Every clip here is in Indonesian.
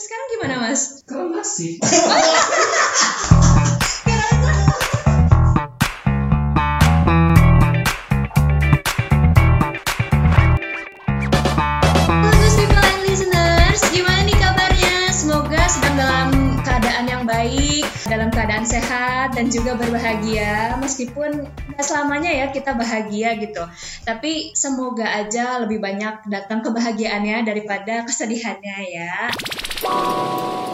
Terus sekarang gimana mas? Kalau masih. Halo Gus people and listeners, gimana nih kabarnya? Semoga sedang dalam keadaan yang baik, dalam keadaan sehat dan juga berbahagia. Meskipun nggak selamanya ya kita bahagia gitu, tapi semoga aja lebih banyak datang kebahagiaannya daripada kesedihannya ya. Thank you.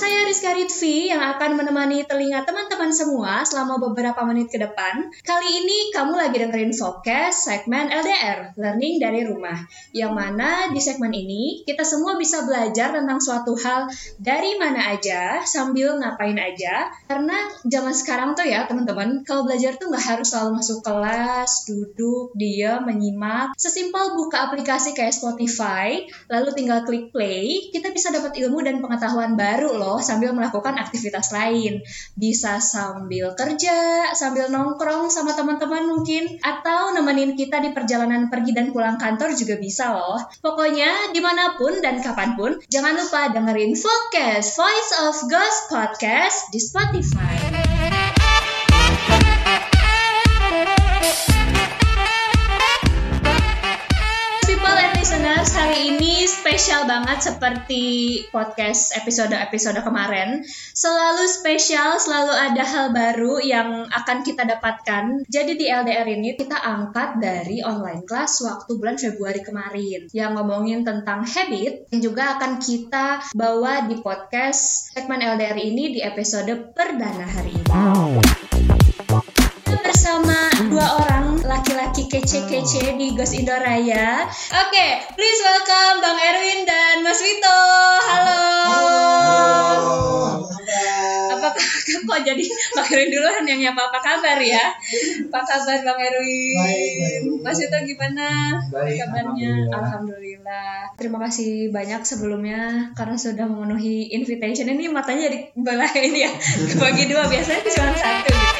Saya Rizka Ritvi yang akan menemani telinga teman-teman semua selama beberapa menit ke depan. Kali ini kamu lagi dengerin Focus segmen LDR, Learning dari Rumah. Yang mana di segmen ini kita semua bisa belajar tentang suatu hal dari mana aja, sambil ngapain aja. Karena zaman sekarang tuh ya teman-teman, kalau belajar tuh nggak harus selalu masuk kelas, duduk, diam, menyimak. Sesimpel buka aplikasi kayak Spotify, lalu tinggal klik play, kita bisa dapat ilmu dan pengetahuan baru loh sambil melakukan aktivitas lain. Bisa sambil kerja, sambil nongkrong sama teman-teman mungkin, atau nemenin kita di perjalanan pergi dan pulang kantor juga bisa loh. Pokoknya di mana pun dan kapan pun, jangan lupa dengerin Focus Voice of Ghost Podcast di Spotify. Spesial banget seperti podcast episode-episode kemarin. Selalu spesial, selalu ada hal baru yang akan kita dapatkan. Jadi di LDR ini kita angkat dari online class waktu bulan Februari kemarin yang ngomongin tentang habit yang juga akan kita bawa di podcast segmen LDR ini di episode perdana hari ini bersama dua orang kece-kece di Ghost Indoraya. Oke, please welcome Bang Erwin dan Mas Wito. Halo. Apa kok jadi Bang Erwin duluan yang nyapa apa kabar ya? Apa kabar Bang Erwin? Baik, baik. Mas Wito gimana Baik, kabarnya? alhamdulillah. Alhamdulillah. Terima kasih banyak sebelumnya karena sudah memenuhi invitation ini matanya jadi belah ini ya kebagi dua biasanya cuma satu gitu.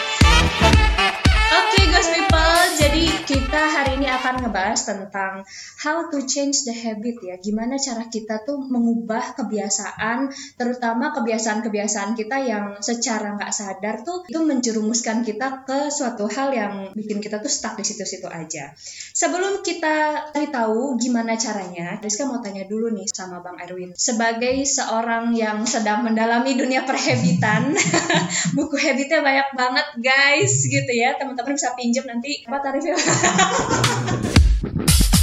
Oke Ghost People, jadi kita hari ini akan ngebahas tentang how to change the habit ya. Gimana cara kita tuh mengubah kebiasaan, terutama kebiasaan-kebiasaan kita yang secara nggak sadar tuh itu menjerumuskan kita ke suatu hal yang bikin kita tuh stuck di situ-situ aja. Sebelum kita cari tahu gimana caranya, Rizka mau tanya dulu nih sama Bang Erwin. Sebagai seorang yang sedang mendalami dunia perhabitan, buku habitnya banyak banget guys gitu ya teman-teman bisa pinjam nanti apa tarifnya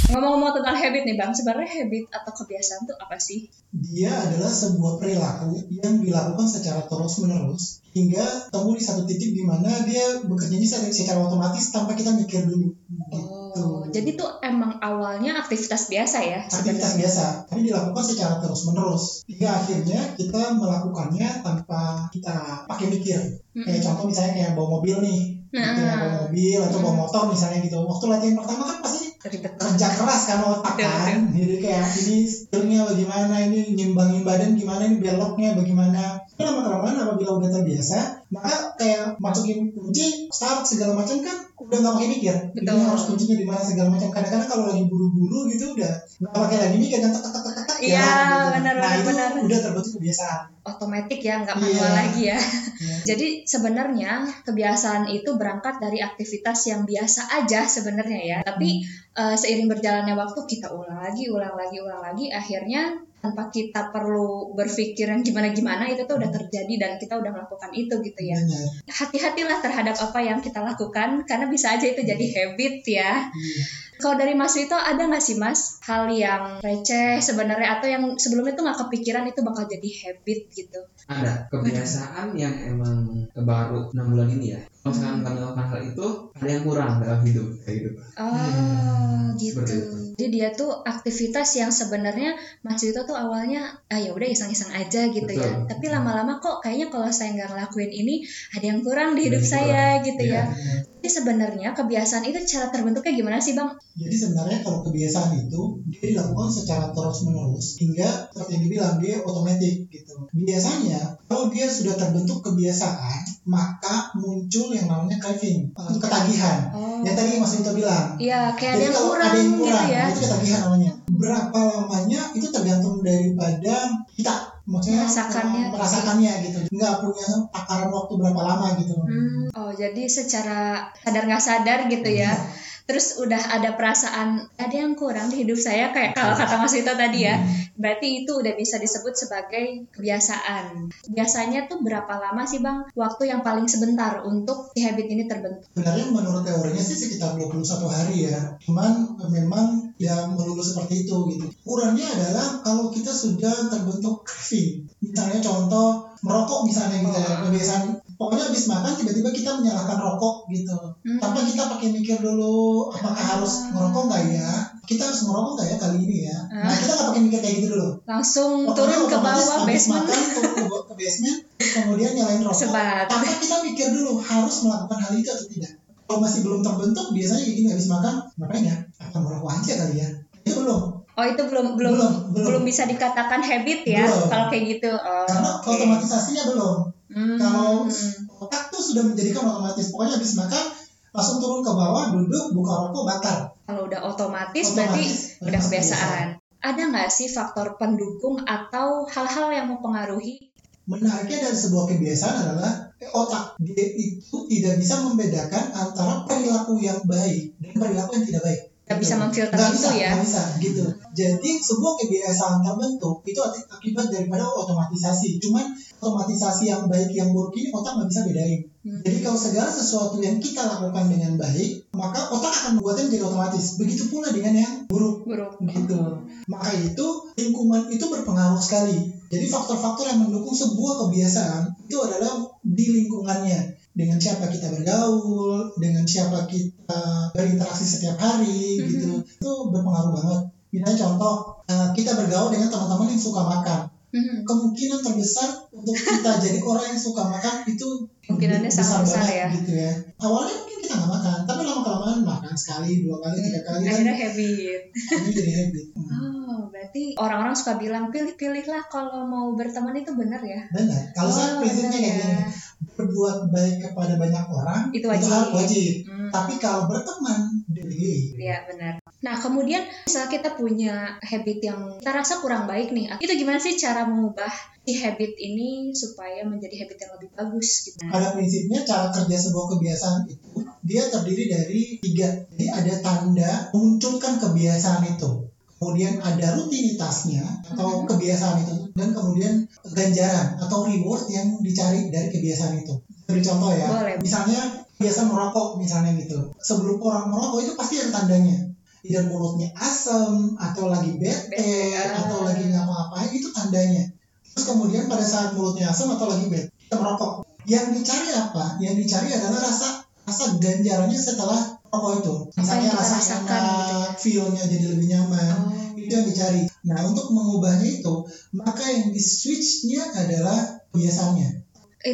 ngomong-ngomong tentang habit nih bang sebenarnya habit atau kebiasaan tuh apa sih Dia adalah sebuah perilaku yang dilakukan secara terus-menerus hingga temu di satu titik di mana dia bekerjanya secara, secara otomatis tanpa kita mikir dulu. Gitu. oh jadi tuh emang awalnya aktivitas biasa ya Aktivitas sebenarnya? biasa, tapi dilakukan secara terus-menerus hingga akhirnya kita melakukannya tanpa kita pakai mikir. Kayak contoh misalnya kayak bawa mobil nih, Nah. gitu ya, bawa mobil atau bawa motor misalnya gitu. Waktu latihan pertama kan pasti ribet kerja keras kan otak kan. jadi kayak ini skillnya bagaimana? Ini nyimbangin badan gimana? Ini beloknya bagaimana? Tapi lama kelamaan apabila udah terbiasa maka kayak masukin kunci start segala macam kan udah nggak pakai mikir. Betul. ini harus kuncinya di mana segala macam. Kadang-kadang kalau lagi buru-buru gitu udah nggak pakai lagi mikir kan tek tek tek tek Iya, gitu. benar, nah benar, benar. udah terbentuk kebiasaan otomatis ya nggak Iya. manual lagi ya Ya. Jadi sebenarnya kebiasaan itu berangkat dari aktivitas yang biasa aja sebenarnya ya. Tapi eh, seiring berjalannya waktu kita ulang lagi, ulang lagi, ulang lagi, akhirnya tanpa kita perlu berpikir yang gimana-gimana itu tuh udah terjadi dan kita udah melakukan itu gitu ya. Hati-hatilah terhadap apa yang kita lakukan karena bisa aja itu jadi habit ya. Iya. Kalau dari Mas Wito ada nggak sih Mas hal yang receh sebenarnya atau yang sebelumnya tuh nggak kepikiran itu bakal jadi habit gitu? Ada kebiasaan yang emang baru 6 bulan ini ya. Kalau misalkan kami melakukan hal itu, ada yang kurang dalam hidup kayak gitu. Oh gitu. itu. Jadi dia tuh aktivitas yang sebenarnya Mas Wito tuh awalnya ah ya udah iseng-iseng aja gitu ya. Betul. Tapi lama-lama kok kayaknya kalau saya nggak ngelakuin ini ada yang kurang di hidup saya kurang. gitu Iya. ya. Jadi sebenarnya kebiasaan itu cara terbentuknya gimana sih bang? Jadi sebenarnya kalau kebiasaan itu dia dilakukan secara terus menerus hingga seperti yang dibilang dia otomatis gitu. Biasanya kalau dia sudah terbentuk kebiasaan maka muncul yang namanya craving atau ketagihan. Oh. Yang tadi Mas Vito bilang. Iya kayak ada Jadi yang kalau kurang, ada yang gitu kurang, ya. itu ketagihan namanya. Berapa lamanya itu tergantung daripada kita maksudnya Merasakannya. eh, merasakannya gitu nggak punya takaran waktu berapa lama gitu Hmm, oh jadi secara sadar nggak sadar gitu ya. Terus udah ada perasaan ada yang kurang di hidup saya kayak kalau kata Mas Vito tadi ya. Berarti itu udah bisa disebut sebagai kebiasaan. Biasanya tuh berapa lama sih Bang waktu yang paling sebentar untuk si habit ini terbentuk? sebenarnya menurut teorinya sih sekitar 21 hari ya cuman eh, memang ya melulu seperti itu gitu. Ukurannya adalah kalau kita sudah terbentuk craving misalnya contoh merokok misalnya gitu ya kebiasaan. Pokoknya habis makan tiba-tiba kita menyalakan rokok gitu. Hmm. tanpa kita pakai mikir dulu apakah harus ngerokok nggak ya? Kita harus ngerokok nggak ya kali ini ya? Nah kita nggak pakai mikir kayak gitu dulu. Langsung Pokoknya turun ke bawah habis basement. makan turun ke, ke basement kemudian nyalain rokok. Sebat. tanpa kita mikir dulu harus melakukan hal itu atau tidak. Kalau masih belum terbentuk biasanya kayak gini habis makan ngapain ya apa merokok aja kali ya itu belum Oh itu belum belum Belum, belum, belum. bisa dikatakan habit ya Belum. kalau kayak gitu. Oh, karena oke. otomatisasinya belum Hmm, kalau hmm. otak tuh sudah menjadikan otomatis pokoknya habis makan langsung turun ke bawah duduk buka rokok bakar Kalau udah otomatis, Otomatis, berarti udah udah kebiasaan. Ada nggak sih faktor pendukung atau hal-hal yang mempengaruhi? menariknya dari sebuah kebiasaan adalah eh, otak dia itu tidak bisa membedakan antara perilaku yang baik dan perilaku yang tidak baik Nggak bisa memfilter Nggak itu bisa, ya? nggak bisa gitu. Jadi sebuah kebiasaan terbentuk itu aki- akibat daripada otomatisasi. Cuman otomatisasi yang baik yang buruk ini otak nggak bisa bedain. Hmm. jadi kalau segala sesuatu yang kita lakukan dengan baik maka otak akan membuatnya menjadi otomatis. Begitu pula dengan yang buruk. Buruk. gitu. Maka itu lingkungan itu berpengaruh sekali. Jadi faktor-faktor yang mendukung sebuah kebiasaan itu adalah di lingkungannya dengan siapa kita bergaul dengan siapa kita berinteraksi setiap hari Mhm. gitu itu berpengaruh banget misalnya contoh eh, kita bergaul dengan teman-teman yang suka makan Hmm. kemungkinan terbesar untuk kita jadi orang yang suka makan itu Kemungkinannya sangat besar banget ya. gitu ya awalnya mungkin kita nggak makan tapi lama kelamaan makan sekali dua kali tiga kali kan Akhirnya habit. ini jadi habit Hmm. Oh, berarti orang-orang suka bilang pilih-pilihlah kalau mau berteman itu benar ya? Benar. Kalau saya Oh, prinsipnya benar kayak ya. gini, berbuat baik kepada banyak orang Itu wajib. harus wajib. Hmm. Tapi kalau berteman dipilih. Iya benar. Nah kemudian misalnya kita punya habit yang kita rasa kurang baik nih, itu gimana sih cara mengubah si habit ini supaya menjadi habit yang lebih bagus gitu? Pada prinsipnya cara kerja sebuah kebiasaan itu dia terdiri dari tiga. Jadi ada tanda memunculkan kebiasaan itu. Kemudian ada rutinitasnya atau kebiasaan itu dan kemudian ganjaran atau reward yang dicari dari kebiasaan itu. Beri contoh ya. Boleh. Misalnya biasa merokok misalnya gitu. Sebelum orang merokok itu pasti ada tandanya. Either mulutnya asam atau lagi bete Bete, atau lagi ngapa-ngapain itu tandanya. Terus kemudian pada saat mulutnya asam atau lagi bete kita merokok. Yang dicari apa? Yang dicari adalah rasa rasa ganjarannya setelah rokok itu. Apa Misalnya rasakan enak, gitu ya? feel-nya jadi lebih nyaman. Oh. Itu yang dicari. Nah, untuk mengubahnya itu, maka yang di switch-nya adalah kebiasaannya.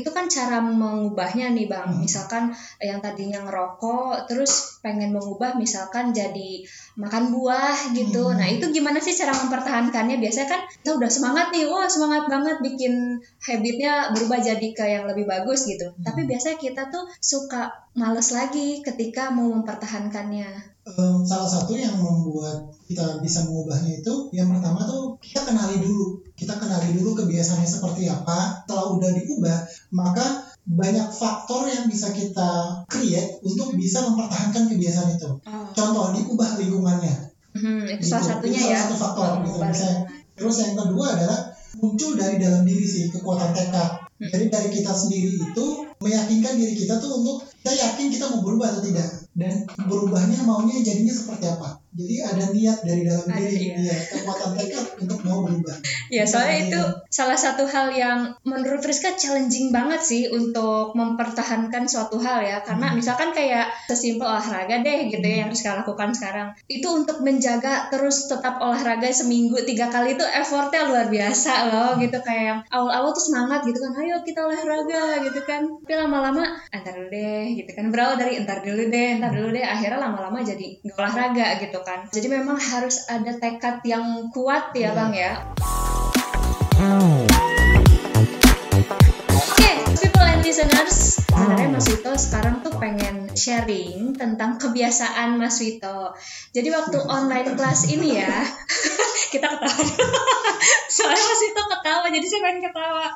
Itu kan cara mengubahnya nih bang. Hmm. misalkan yang tadinya ngerokok terus pengen mengubah misalkan jadi makan buah gitu. Hmm. nah itu gimana sih cara mempertahankannya? Biasanya kan kita udah semangat nih wah semangat banget bikin habitnya berubah jadi ke yang lebih bagus gitu. Hmm. tapi biasanya kita tuh suka males lagi ketika mau mempertahankannya. Em, salah satu yang membuat kita bisa mengubahnya itu yang pertama tuh kita kenali dulu. Kita kenali dulu kebiasaannya seperti apa. Setelah udah diubah maka banyak faktor yang bisa kita create untuk bisa mempertahankan kebiasaan itu contoh diubah lingkungannya Hmm, itu Gitu. salah satunya Itu salah ya satu faktor, gitu. mengubah Misalnya, terus yang kedua adalah muncul dari dalam diri sih kekuatan tekad Hmm. jadi dari kita sendiri itu meyakinkan diri kita tuh untuk kita yakin kita mau berubah atau tidak dan berubahnya maunya jadinya seperti apa jadi ada niat dari dalam diri iya. ya kekuatan tekad untuk mau berubah Ya, soalnya itu salah satu hal yang menurut Rizka challenging banget sih untuk mempertahankan suatu hal ya. Karena Hmm. misalkan kayak sesimpel olahraga deh gitu ya yang Rizka lakukan sekarang. Itu untuk menjaga terus tetap olahraga seminggu tiga kali itu effortnya luar biasa loh gitu. Kayak awal-awal tuh semangat gitu kan, ayo kita olahraga gitu kan. Tapi lama-lama, dulu deh gitu kan. Berawal dari entar dulu deh, entar dulu deh. Akhirnya lama-lama jadi nggak olahraga gitu kan. Jadi memang harus ada tekad yang kuat ya. Bang ya. Oke, people and listeners, sebenarnya Mas Vito sekarang sharing tentang kebiasaan Mas Wito. Jadi waktu online kelas ini ya, kita ketawa. Soalnya Mas Wito ketawa, jadi saya pengen ketawa.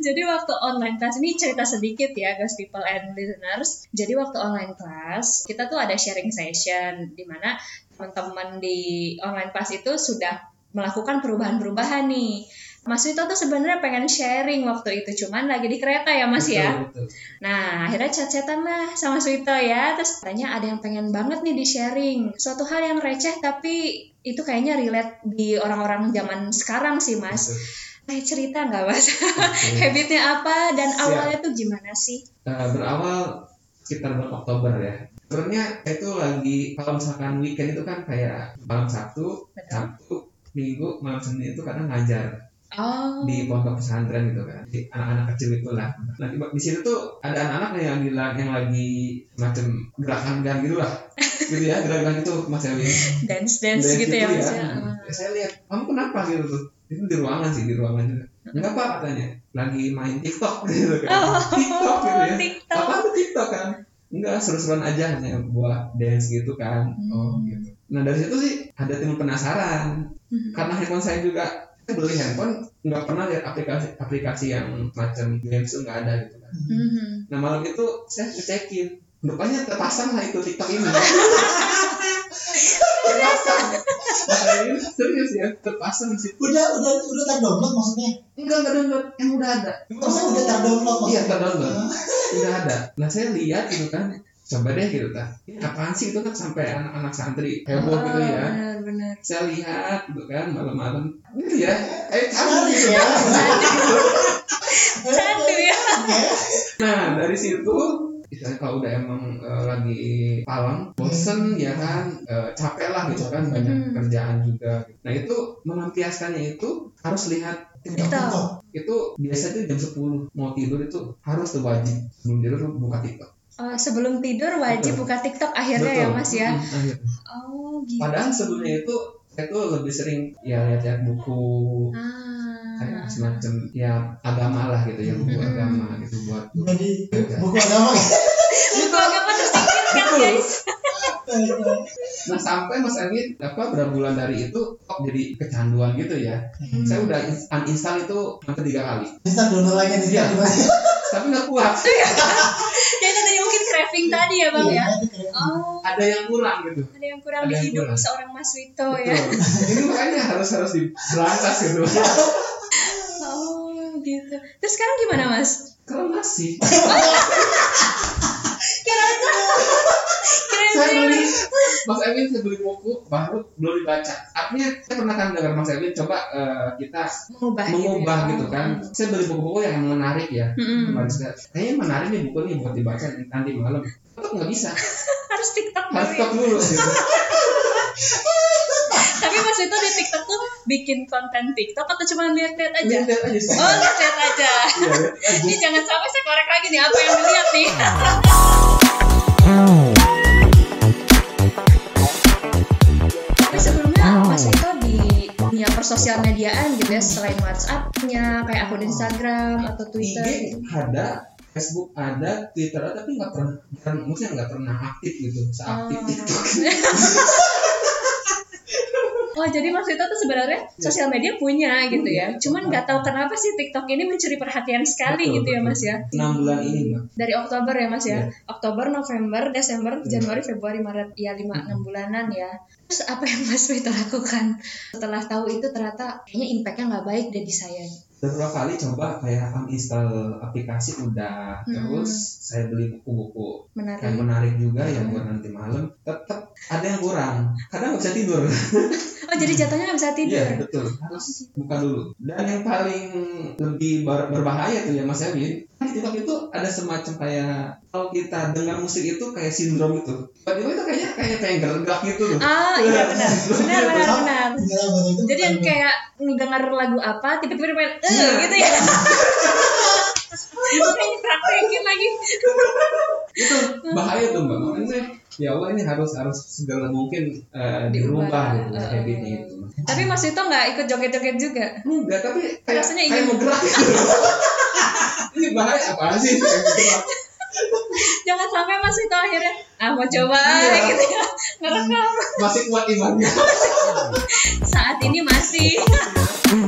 Jadi waktu online kelas ini cerita sedikit ya, guys people and listeners. Jadi waktu online kelas, kita tuh ada sharing session di mana teman-teman di online kelas itu sudah melakukan perubahan-perubahan nih. Mas Wito tuh sebenarnya pengen sharing waktu itu, cuman lagi di kereta ya Mas ya. Betul, betul. Nah, akhirnya chat-chatan lah sama Suito ya. Terus katanya ada yang pengen banget nih di-sharing. Suatu hal yang receh tapi itu kayaknya relate di orang-orang zaman sekarang sih, Mas. Betul. Kayak cerita nggak, Mas? Oke. Habitnya apa dan Siap. awalnya tuh gimana sih? Eh, berawal sekitar bulan Oktober ya. Sebenarnya itu lagi kalau misalkan weekend itu kan kayak malam Sabtu. Sabtu, Minggu, malam Senin itu kadang ngajar Oh. di pondok pesantren gitu kan. Di anak-anak kecil itulah nah di, di situ tuh ada anak-anak yang bilang yang lagi macam gerakan gan gitu lah. Gitu ya gerakan itu mas Elvin Dance-dance Dari gitu situ ya, ya. Ya, saya lihat kamu kenapa? Gitu tuh. Itu di ruangan sih di ruangan juga. Enggak apa katanya. Lagi main TikTok gitu kan. Oh, TikTok gitu ya. TikTok. apa tuh TikTok kan? Enggak seru-seruan aja hanya buat dance gitu kan. Oh Hmm. gitu. Nah dari situ sih ada timbul penasaran. Hmm. karena handphone saya juga beli handphone nggak pernah lihat aplikasi aplikasi yang macam games itu nggak ada gitu kan. Mhm. nah malam itu saya ngecekin. Rupanya terpasang lah itu TikTok ini. Terpasang. Nah, serius ya terpasang di situ. Udah udah udah terdownload maksudnya? enggak enggak download. Yang udah ada. Maksudnya udah terdownload iya terdownload udah ada. Nah saya lihat gitu kan. Coba deh gitu kan. Ini apaan sih itu kan sampai anak-anak santri heboh Oh, gitu ya Benar-benar. saya lihat gitu kan malam-malam gitu ya eh candu gitu ya. Candu ya. nah dari situ misalnya kalau udah emang eh, lagi palang bosen ya kan eh, capek lah gitu kan banyak Hmm. kerjaan juga nah itu melampiaskannya itu harus lihat TikTok itu biasa tuh jam 10 mau tidur itu harus tuh wajib sebelum tidur buka TikTok Oh, sebelum tidur wajib Betul. buka TikTok akhirnya ya, Mas ya. Mm, akhirnya. Oh, gitu. padahal sebelumnya itu saya tuh lebih sering ya lihat-lihat buku kayak Ah. semacam ya agama lah gitu ya buku Hmm. agama gitu buat Jadi buku agama ya? Buku agama tersingkirkan, guys. Nah sampai Mas Erwin apa berapa bulan dari itu kok jadi kecanduan gitu ya. Hmm. Saya udah ins- uninstall itu hampir tiga kali. Bisa download lagi nih sekali. Tapi nggak kuat. Ya itu tadi mungkin craving tadi ya, Bang Iya, ya. keren. Oh, Ada yang kurang gitu. ada yang kurang Ada di yang hidup kurang. seorang Mas Wito Betul. ya. Ini makanya harus harus diberantas gitu. Oh, gitu. Terus sekarang gimana, Mas? Kalau masih. Saya beli Mas Erwin saya beli buku baru belum dibaca. Artinya saya pernah kan dengar Mas Erwin coba eh, kita Mengubah, mengubah gitu, gitu kan. Saya beli buku-buku yang menarik ya. Saya, Kayaknya menarik nih buku nih buat dibaca nanti malam. Tetap nggak bisa. Harus TikTok Harus dulu. stop ya. dulu gitu. Tapi Mas Wito di TikTok tuh bikin konten TikTok atau cuma lihat-lihat aja? Lihat aja. Oh, lihat-lihat aja. Iya, lihat aja. Ini jangan sampai saya korek lagi nih apa yang dilihat nih. Wito di dunia persosial mediaan gitu ya selain WhatsApp-nya kayak akun Instagram atau Twitter IG gitu. ada, Facebook ada, Twitter ada, tapi nggak pernah, bukan, maksudnya nggak pernah aktif gitu, seaktif Oh. TikTok. Oh jadi Mas Wito tuh sebenarnya sosial media punya gitu ya. Cuman nggak tahu kenapa sih TikTok ini mencuri perhatian sekali Betul, gitu ya betul. Mas ya. Enam bulan ini mbak. Dari Oktober ya Mas ya. Iya. Oktober, November, Desember, Iya. Januari, Februari, Maret ya 5 6 bulanan ya. Terus apa yang Mas Wito lakukan setelah tahu itu ternyata kayaknya impactnya nggak baik deh di saya. Beberapa kali coba kayak uninstall aplikasi udah, Hmm. terus saya beli buku-buku Menarik. yang menarik juga yang buat nanti malam. Tetap ada yang kurang, kadang nggak bisa tidur. Oh jadi jatuhnya nggak bisa tidur. Iya betul, harus buka dulu. Dan yang paling lebih ber- berbahaya tuh ya Mas di TikTok itu ada semacam kayak kalau kita dengar musik itu kayak sindrom itu. Tiba-tiba itu kayaknya kayak pengen gerak gitu loh. Ah iya benar. Benar benar benar. Iya, itu. Jadi yang kayak ngedenger lagu apa tiba-tiba pengen eh Iya. gitu ya. Makanya praktekin lagi. itu bahaya tuh mbak. Makanya ya Allah ini harus harus segala mungkin eh, Diubah. gitu habitnya itu. Tapi Mas Wito nggak ikut joget-joget juga. Enggak, tapi kayak, Rasanya kayak ingin- mau gerak gitu. Ini bahaya apa sih? Jangan sampai Mas itu akhirnya ah mau coba Iya. gitu ya ngerekam Masih kuat imannya. saat ini masih sekarang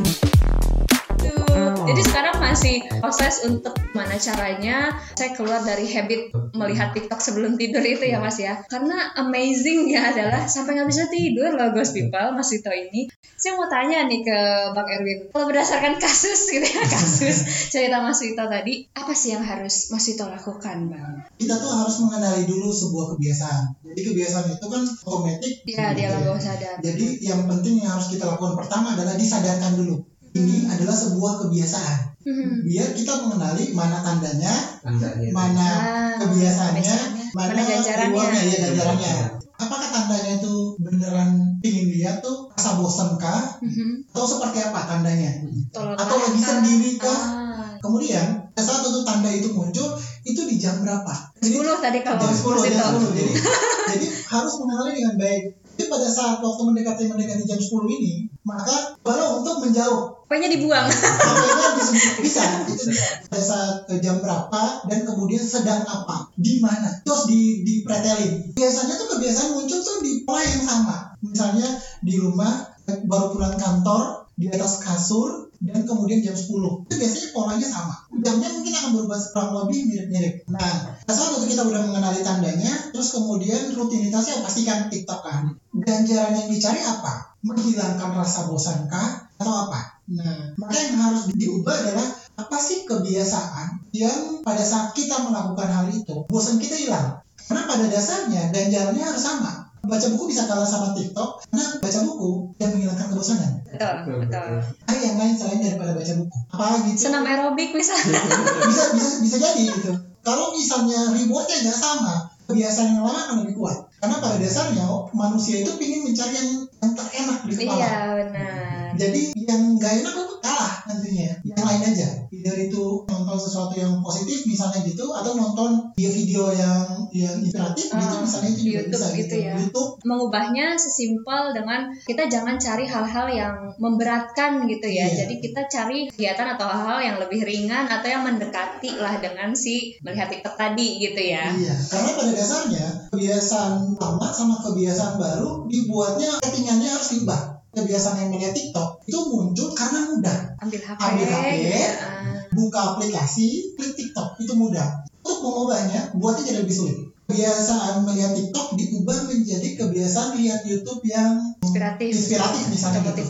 masih proses untuk mana caranya saya keluar dari habit melihat TikTok sebelum tidur itu ya Mas ya. Karena amazingnya adalah sampai nggak bisa tidur loh Ghost People Mas Vito ini. Saya mau tanya nih ke Bang Erwin, kalau berdasarkan kasus gitu ya kasus cerita Mas Vito tadi, apa sih yang harus Mas Vito lakukan Bang? kita tuh harus mengenali dulu sebuah kebiasaan. Jadi kebiasaan itu kan otomatis. Ya dia lah bawah sadar. Jadi yang penting yang harus kita lakukan pertama adalah disadarkan dulu. Ini adalah sebuah kebiasaan. Hmm. Biar kita mengenali mana tandanya, Tandanya. mana Ah, kebiasaannya, kebiasaannya, mana, mana ganjarannya. ya ganjarannya. Apakah tandanya itu beneran ingin lihat tuh rasa bosan kah? Mhm. Atau seperti apa tandanya? Tolong Atau lagi sendiri kah? Ah. Kemudian saat itu tanda itu muncul, itu di jam berapa? 10 tadi kalau jam 10, Mas jam Vito. 10. Jadi, jadi harus mengenali dengan baik. Pada saat waktu mendekati mendekati jam 10 ini, maka cobalah untuk menjauh. Pokoknya dibuang. Apanya bisa, bisa, itu bisa. Pada saat eh, jam berapa dan kemudian sedang apa, di mana, terus di dipretelin. Biasanya tuh kebiasaan muncul tuh di pola yang sama. Misalnya di rumah baru pulang kantor di atas kasur dan kemudian jam 10 itu biasanya polanya sama. Jamnya mungkin akan berubah kurang lebih mirip-mirip. Nah saat itu kita udah mengenali tandanya terus kemudian rutinitasnya pastikan TikTok kan. Ganjaran yang dicari apa? Menghilangkan rasa bosankah atau apa? Nah maka yang harus diubah adalah apa sih kebiasaan yang pada saat kita melakukan hal itu bosan kita hilang? Karena pada dasarnya ganjarannya harus sama baca buku bisa kalah sama TikTok karena baca buku dan menghilangkan kebosanan. Betul, betul. ada yang lain selain daripada baca buku. Apa gitu Senam aerobik misalnya. bisa bisa bisa jadi gitu. Kalau misalnya rewardnya nggak sama kebiasaan yang lama akan lebih kuat. Karena pada dasarnya manusia itu ingin mencari yang yang terenak di kepala. Iya, benar. Jadi yang nggak enak itu kalah nantinya yang lain aja either itu nonton sesuatu yang positif misalnya gitu atau nonton video-video yang yang inspiratif gitu Ah, misalnya itu di juga YouTube bisa gitu ya. YouTube Mengubahnya sesimpel dengan kita jangan cari hal-hal yang memberatkan gitu ya. Iya. Jadi kita cari kegiatan atau hal-hal yang lebih ringan atau yang mendekati lah dengan si melihat TikTok tadi gitu ya. Iya, karena pada dasarnya kebiasaan lama sama kebiasaan baru dibuatnya settingannya harus diubah. Kebiasaan yang melihat TikTok itu muncul karena mudah. Ambil HP. Ambil HP. Ah. Buka aplikasi, klik TikTok itu mudah. Untuk mengubahnya, buatnya jadi lebih sulit. Kebiasaan melihat TikTok diubah menjadi kebiasaan lihat YouTube yang inspiratif. inspiratif misalnya gitu.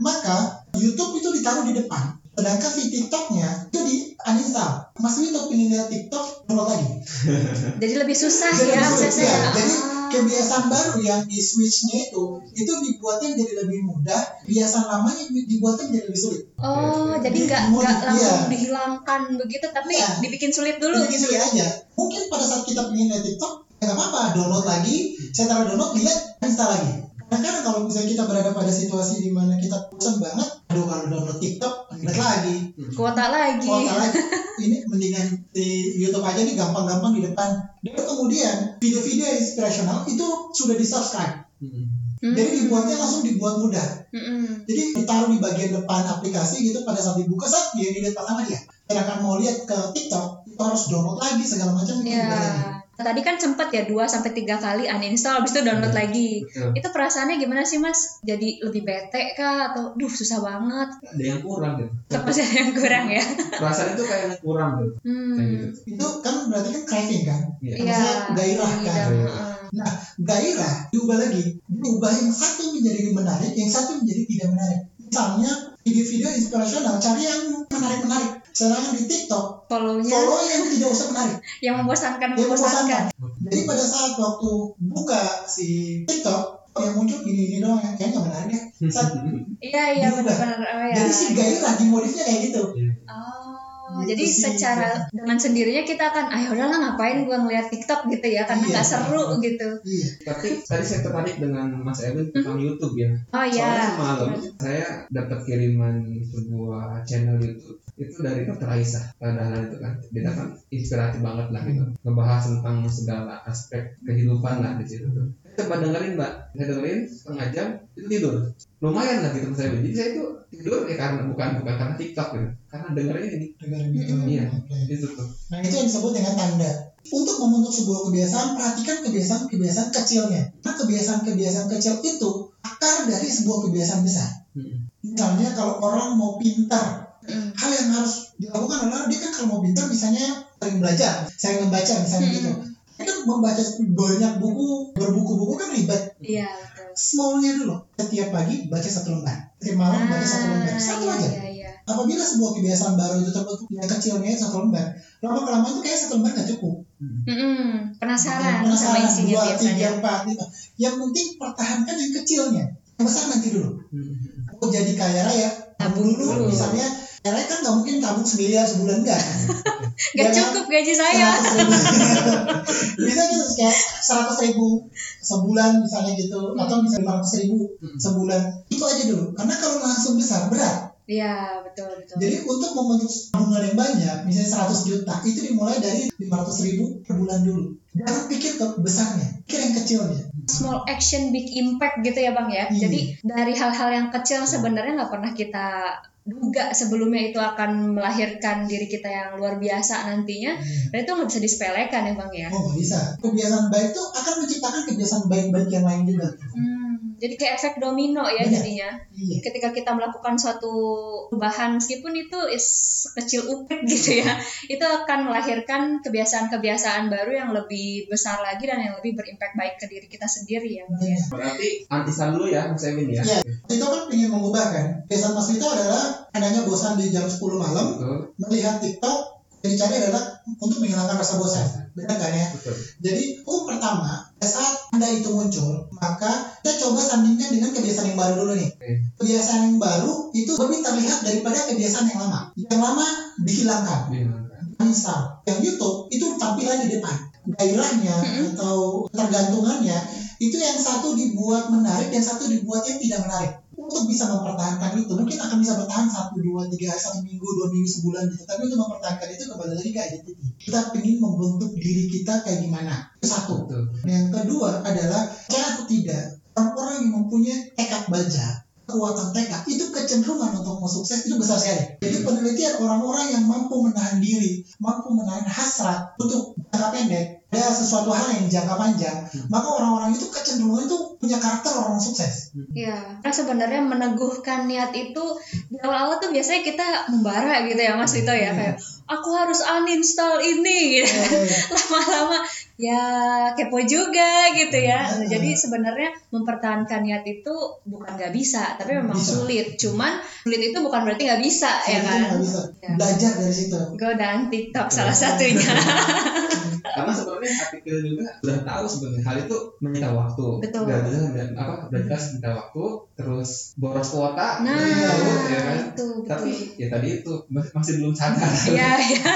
Maka YouTube itu ditaruh di depan. Sedangkan si TikToknya itu di uninstall. Mas Wito pengen lihat TikTok, download lagi. Jadi lebih susah Jadi ya aksesnya. ya. Jadi Ah. Kebiasaan baru yang di switchnya itu itu dibuatnya jadi lebih mudah kebiasaan lamanya dibuatnya jadi lebih sulit Oh, jadi Di- nggak nggak langsung iya. dihilangkan begitu, tapi Iya. dibikin sulit dulu Jadi gitu sulit ya. aja mungkin pada saat kita pengen lihat TikTok ya nggak apa-apa download lagi saya taruh download lihat install lagi karena kan kalau misalnya kita berada pada situasi di mana kita bosan banget aduh kalau download TikTok lihat lagi Kuota lagi. kuota lagi ini mendingan di YouTube aja nih gampang-gampang di depan dan kemudian video-video yang inspirasional itu sudah di subscribe Hmm. jadi dibuatnya langsung dibuat mudah Mm-mm. Jadi ditaruh di bagian depan aplikasi gitu pada saat dibuka saat dia dilihat pertama dia. Sedangkan mau lihat ke TikTok itu harus download lagi segala macam itu juga lagi. Tadi kan sempet ya 2 sampai 3 kali uninstall habis itu download Iya. lagi. Betul. Itu perasaannya gimana sih Mas? Jadi lebih bete kah atau duh susah banget? Ada yang kurang gitu. Tetap masih ada yang kurang ya. Perasaan itu kayak kurang gitu. Kayak Hmm. gitu. Itu kan berarti kan craving kan. Iya. Iya. Maksudnya gairah kan. Iya. heeh. Nah gairah diubah lagi. Diubah yang satu menjadi menarik, yang satu menjadi tidak menarik. Misalnya video-video inspirasional cari yang menarik-menarik. Sedangkan di TikTok Follow-nya follow yang tidak usah menarik. yang membosankan Yang membosankan. membosankan. Jadi pada saat waktu buka si TikTok yang muncul gini-gini doang ya kayaknya nggak menarik ya. Saat Iya iya benar-benar oh, ya. Jadi si gairah dimodifnya kayak gitu. Oh, Gitu jadi sih. secara dengan sendirinya kita akan, ah udahlah ngapain gua ngeliat TikTok gitu ya, karena Iya. nggak seru gitu. Iya. Tapi tadi saya tertarik dengan Mas Erwin tentang YouTube ya. Oh Soalnya iya. semalam saya dapat kiriman sebuah channel YouTube itu dari Dr. Aisyah Dahlan itu kan dia kan inspiratif banget lah gitu ngebahas tentang segala aspek kehidupan lah di situ tuh saya coba dengerin mbak saya dengerin setengah jam itu tidur lumayan lah gitu saya jadi saya itu tidur ya karena bukan bukan karena TikTok gitu karena dengerin ini dengerin gitu Iya. Itu tuh Nah itu yang disebut dengan tanda. Untuk membentuk sebuah kebiasaan, perhatikan kebiasaan-kebiasaan kecilnya. Nah kebiasaan-kebiasaan kecil itu akar dari sebuah kebiasaan besar. Mm. Misalnya kalau orang mau pintar, Mm. hal yang harus dilakukan adalah dia kan kalau mau pintar misalnya sering belajar, sering membaca misalnya Mm. gitu. Dia kan membaca banyak buku, berbuku-buku kan ribet. Iya, betul. Smallnya dulu. Setiap pagi baca satu lembar. Setiap malam baca satu lembar. Satu iya, aja. iya, iya. Apabila sebuah kebiasaan baru itu terbentuk yang kecilnya satu lembar, lama kelamaan itu kayak satu lembar nggak cukup. Mm-mm. Penasaran, sama penasaran isinya dua biasanya. tiga empat lima yang penting pertahankan yang kecilnya yang besar nanti dulu Mm. mau jadi kaya raya Tabung dulu. misalnya kaya raya kan nggak mungkin tabung semiliar sebulan enggak Gak cukup gaji saya. bisa gitu kayak seratus ribu sebulan misalnya gitu atau bisa lima ratus ribu Mm. sebulan itu aja dulu karena kalau langsung besar berat Iya, betul, betul. jadi untuk membentuk tabungan yang banyak misalnya 100 juta itu dimulai dari 500 ribu per bulan dulu jangan pikir ke besarnya pikir yang kecilnya small action big impact gitu ya bang ya. Iya. Jadi dari hal-hal yang kecil sebenarnya nggak pernah kita duga sebelumnya itu akan melahirkan diri kita yang luar biasa nantinya. Dan itu nggak bisa disepelekan ya bang ya. Oh bisa. Kebiasaan baik itu akan menciptakan kebiasaan baik-baik yang lain juga. Hmm, jadi kayak efek domino ya Benar. jadinya. Iya. Ketika kita melakukan suatu perubahan meskipun itu is kecil upik gitu ya, itu akan melahirkan kebiasaan-kebiasaan baru yang lebih besar lagi dan yang lebih berimpact baik ke diri kita sendiri ya bang ya. Benar. berarti antisan dulu ya Mas Emin ya Iya. Itu kan ingin mengubah kan. Kebiasaan Mas Vito adalah adanya bosan di jam 10 malam betul melihat TikTok yang dicari adalah untuk menghilangkan rasa bosan. Benar kan ya? betul Jadi, oh pertama, saat Anda itu muncul, maka kita coba sandingkan dengan kebiasaan yang baru dulu nih. Kebiasaan yang baru itu lebih terlihat daripada kebiasaan yang lama. Yang lama dihilangkan. Dihilangkan. install. Yang YouTube itu tampilan di depan. Gairahnya Mm-mm. atau tergantungannya itu yang satu dibuat menarik, yang satu dibuat yang tidak menarik. Untuk bisa mempertahankan itu mungkin akan bisa bertahan satu dua tiga hari, satu minggu dua minggu sebulan gitu. Tapi untuk mempertahankan itu kembali lagi ke identity. Kita ingin membentuk diri kita kayak gimana? Itu satu. betul Yang kedua adalah percaya atau tidak orang-orang yang mempunyai tekad baja kekuatan tekad itu kecenderungan untuk mau sukses itu besar sekali. Jadi penelitian orang-orang yang mampu menahan diri, mampu menahan hasrat untuk jangka pendek, ada sesuatu hal yang jangka panjang, maka orang-orang itu kecenderungan itu punya karakter orang sukses. Iya, karena sebenarnya meneguhkan niat itu di awal-awal tuh biasanya kita membara gitu ya Mas Vito ya Iya. kayak aku harus uninstall ini gitu. Lama-lama ya kepo juga gitu ya. Nah, Iya. jadi sebenarnya mempertahankan niat itu bukan nggak bisa, tapi memang Bisa. sulit. Cuman sulit itu bukan berarti nggak bisa ya Itu kan. bisa. Ya. Belajar dari situ. Godaan TikTok salah satunya. karena sebenarnya artikel juga sudah tahu sebenarnya hal itu menyita waktu Betul. Gak bisa dan apa berkas menyita waktu terus boros kuota Nah, tahu ya kan itu betul. tapi ya tadi itu mas- masih belum sadar Iya, iya.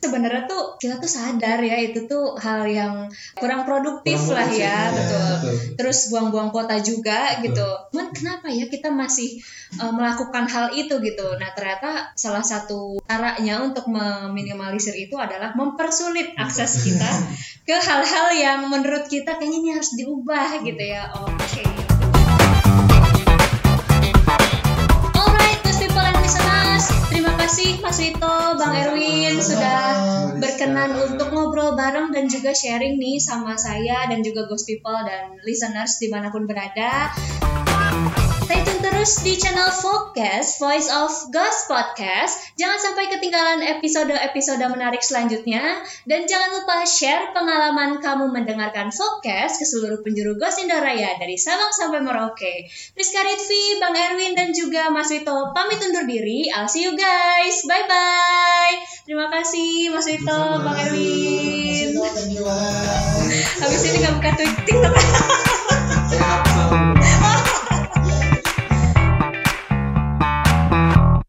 Sebenarnya tuh kita tuh sadar ya itu tuh hal yang kurang produktif Kurang lah produktif, ya, ya. betul. Betul. Terus buang-buang kuota juga Betul. gitu. Cuman kenapa ya kita masih uh, melakukan hal itu gitu? Nah ternyata salah satu caranya untuk meminimalisir itu adalah mempersulit akses kita ke hal-hal yang menurut kita kayaknya ini harus diubah gitu ya. Oke. Alright, Gus People and listeners, terima kasih Mas Wito, Bang. Erwin sudah berkenan untuk ngobrol bareng dan juga sharing nih sama saya dan juga Ghost People dan listeners di mana pun berada. Terus di channel Focus Voice of Ghost Podcast. Jangan sampai ketinggalan episode-episode menarik selanjutnya. Dan jangan lupa share pengalaman kamu mendengarkan Focus ke seluruh penjuru Ghost Indoraya dari Sabang sampai Merauke. Rizka Ritvi, Bang Erwin, dan juga Mas Wito pamit undur diri. I'll see you guys. Bye-bye. Terima kasih Mas Wito. Bang Erwin. Habis ini nggak buka TikTok.